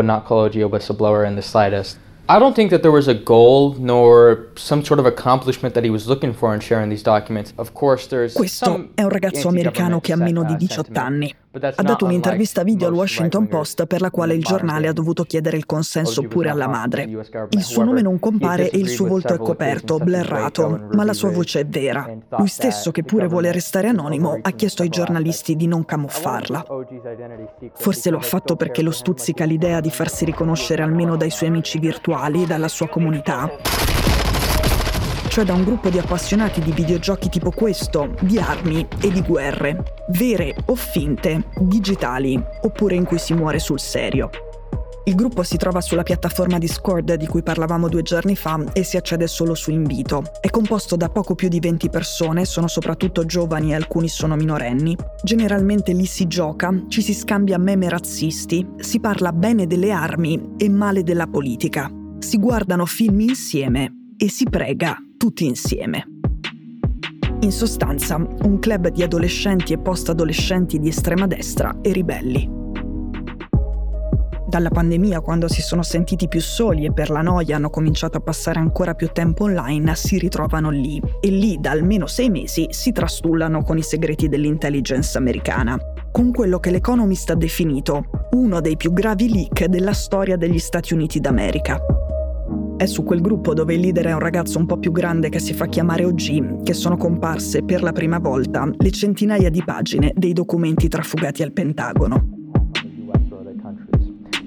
would not call OG a whistleblower in the slightest. I don't think that there was a goal nor some sort of accomplishment that he was looking for in sharing these documents. Of course, there's Questo è un ragazzo americano che ha meno di 18 anni. Ha dato un'intervista video al Washington Post per la quale il giornale ha dovuto chiedere il consenso pure alla madre. Il suo nome non compare e il suo volto è coperto, blerrato, ma la sua voce è vera. Lui stesso, che pure vuole restare anonimo, ha chiesto ai giornalisti di non camuffarla. Forse lo ha fatto perché lo stuzzica l'idea di farsi riconoscere almeno dai suoi amici virtuali e dalla sua comunità cioè da un gruppo di appassionati di videogiochi tipo questo, di armi e di guerre, vere o finte, digitali, oppure in cui si muore sul serio. Il gruppo si trova sulla piattaforma Discord di cui parlavamo due giorni fa e si accede solo su invito. È composto da poco più di 20 persone, sono soprattutto giovani e alcuni sono minorenni. Generalmente lì si gioca, ci si scambia meme razzisti, si parla bene delle armi e male della politica. Si guardano film insieme e si prega tutti insieme. In sostanza, un club di adolescenti e post-adolescenti di estrema destra e ribelli. Dalla pandemia, quando si sono sentiti più soli e per la noia hanno cominciato a passare ancora più tempo online, si ritrovano lì e lì da almeno sei mesi si trastullano con i segreti dell'intelligence americana, con quello che l'Economist ha definito uno dei più gravi leak della storia degli Stati Uniti d'America. È su quel gruppo dove il leader è un ragazzo un po' più grande che si fa chiamare OG che sono comparse per la prima volta le centinaia di pagine dei documenti trafugati al Pentagono.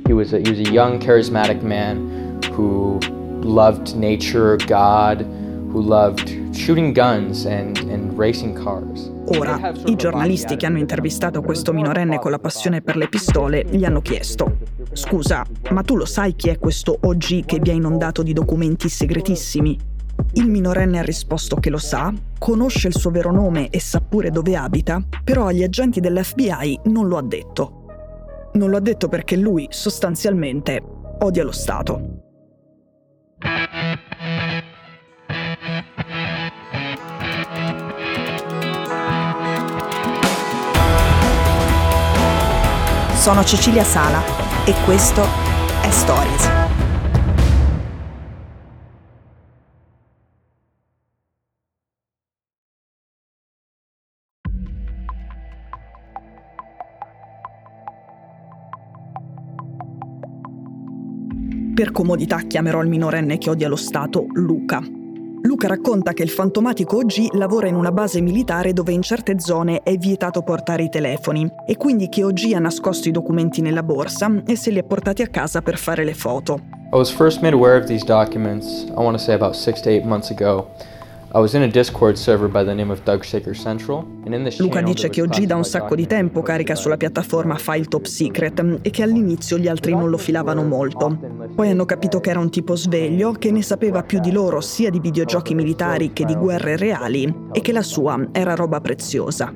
He was a, he was a young, charismatic man who loved nature, God, who loved shooting guns and, and racing cars. Ora, i giornalisti che hanno intervistato questo minorenne con la passione per le pistole gli hanno chiesto Scusa, ma tu lo sai chi è questo OG che vi ha inondato di documenti segretissimi? Il minorenne ha risposto che lo sa, conosce il suo vero nome e sa pure dove abita, però agli agenti dell'FBI non lo ha detto. Non lo ha detto perché lui, sostanzialmente, odia lo Stato. Sono Cecilia Sala e questo è Stories. Per comodità chiamerò il minorenne che odia lo Stato Luca. Luca racconta che il fantomatico OG lavora in una base militare dove in certe zone è vietato portare i telefoni e quindi che OG ha nascosto i documenti nella borsa e se li ha portati a casa per fare le foto. I was first made aware of these documents, I want to say about six to eight months ago. Luca dice che OG da un sacco di tempo carica sulla piattaforma file top secret e che all'inizio gli altri non lo filavano molto. Poi hanno capito che era un tipo sveglio, che ne sapeva più di loro sia di videogiochi militari che di guerre reali e che la sua era roba preziosa.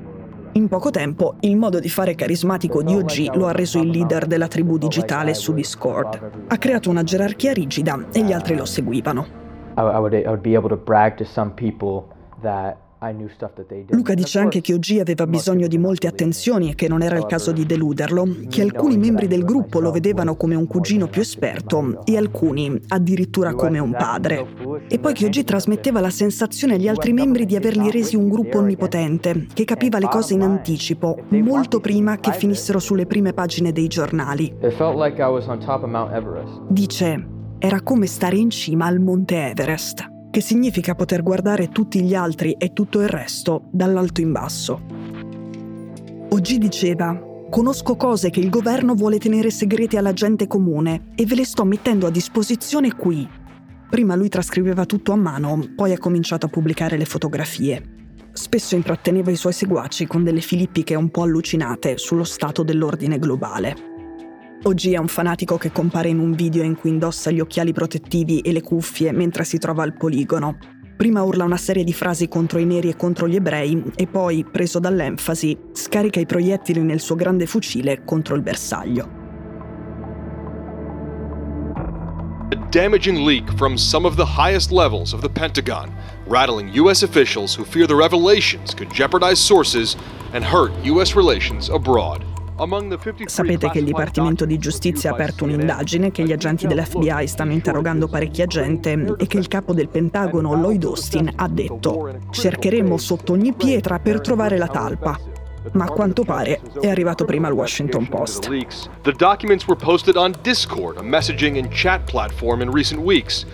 In poco tempo, il modo di fare carismatico di OG lo ha reso il leader della tribù digitale su Discord. Ha creato una gerarchia rigida e gli altri lo seguivano. I would, I would be able to brag to some people that Luca dice anche che OG aveva bisogno di molte attenzioni e che non era il caso di deluderlo, che alcuni membri del gruppo lo vedevano come un cugino più esperto e alcuni addirittura come un padre. E poi che OG trasmetteva la sensazione agli altri membri di averli resi un gruppo onnipotente, che capiva le cose in anticipo, molto prima che finissero sulle prime pagine dei giornali. Dice, era come stare in cima al Monte Everest, che significa poter guardare tutti gli altri e tutto il resto dall'alto in basso. Oggi diceva, conosco cose che il governo vuole tenere segrete alla gente comune e ve le sto mettendo a disposizione qui. Prima lui trascriveva tutto a mano, poi ha cominciato a pubblicare le fotografie. Spesso intratteneva i suoi seguaci con delle filippiche un po' allucinate sullo stato dell'ordine globale. OG è un fanatico che compare in un video in cui indossa gli occhiali protettivi e le cuffie mentre si trova al poligono. Prima urla una serie di frasi contro i neri e contro gli ebrei e poi, preso dall'enfasi, scarica i proiettili nel suo grande fucile contro il bersaglio. A damaging leak from some of the highest levels of the Pentagon, rattling U.S. officials who fear the revelations could jeopardize sources and hurt U.S. relations abroad. Sapete che il Dipartimento di Giustizia ha aperto un'indagine, che gli agenti dell'FBI stanno interrogando parecchia gente e che il capo del Pentagono, Lloyd Austin, ha detto cercheremo sotto ogni pietra per trovare la talpa ma a quanto pare è arrivato prima al Washington Post. The documents were posted on Discord, a messaging and chat platform in recent weeks.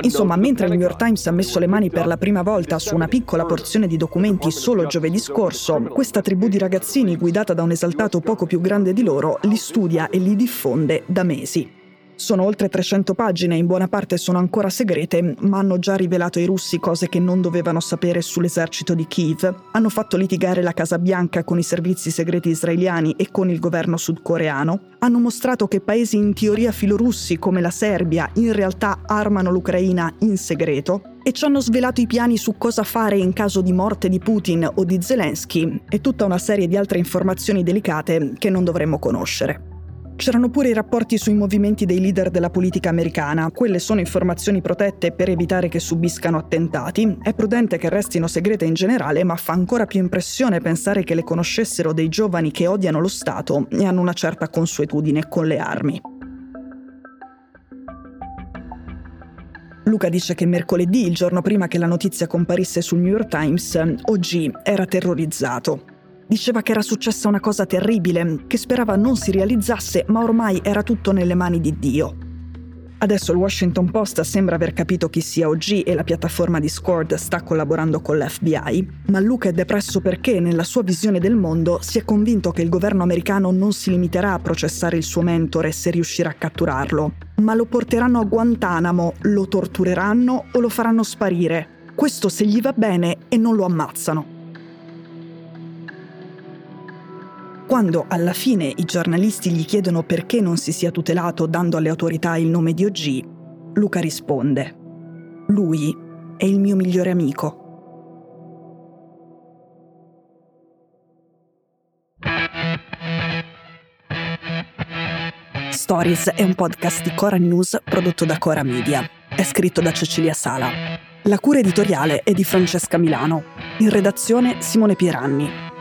Insomma, mentre il New York Times ha messo le mani per la prima volta su una piccola porzione di documenti solo giovedì scorso, questa tribù di ragazzini guidata da un esaltato poco più grande di loro li studia e li diffonde da mesi. Sono oltre 300 pagine, in buona parte sono ancora segrete, ma hanno già rivelato ai russi cose che non dovevano sapere sull'esercito di Kiev. Hanno fatto litigare la Casa Bianca con i servizi segreti israeliani e con il governo sudcoreano. Hanno mostrato che paesi in teoria filorussi come la Serbia in realtà armano l'Ucraina in segreto e ci hanno svelato i piani su cosa fare in caso di morte di Putin o di Zelensky e tutta una serie di altre informazioni delicate che non dovremmo conoscere. C'erano pure i rapporti sui movimenti dei leader della politica americana. Quelle sono informazioni protette per evitare che subiscano attentati. È prudente che restino segrete in generale, ma fa ancora più impressione pensare che le conoscessero dei giovani che odiano lo Stato e hanno una certa consuetudine con le armi. Luca dice che mercoledì, il giorno prima che la notizia comparisse sul New York Times, OG era terrorizzato. Diceva che era successa una cosa terribile, che sperava non si realizzasse, ma ormai era tutto nelle mani di Dio. Adesso il Washington Post sembra aver capito chi sia OG e la piattaforma Discord sta collaborando con l'FBI, ma Luca è depresso perché, nella sua visione del mondo, si è convinto che il governo americano non si limiterà a processare il suo mentore se riuscirà a catturarlo, ma lo porteranno a Guantanamo, lo tortureranno o lo faranno sparire. Questo se gli va bene e non lo ammazzano. Quando alla fine i giornalisti gli chiedono perché non si sia tutelato dando alle autorità il nome di OG, Luca risponde, lui è il mio migliore amico. Stories è un podcast di Cora News prodotto da Cora Media. È scritto da Cecilia Sala. La cura editoriale è di Francesca Milano. In redazione Simone Pieranni.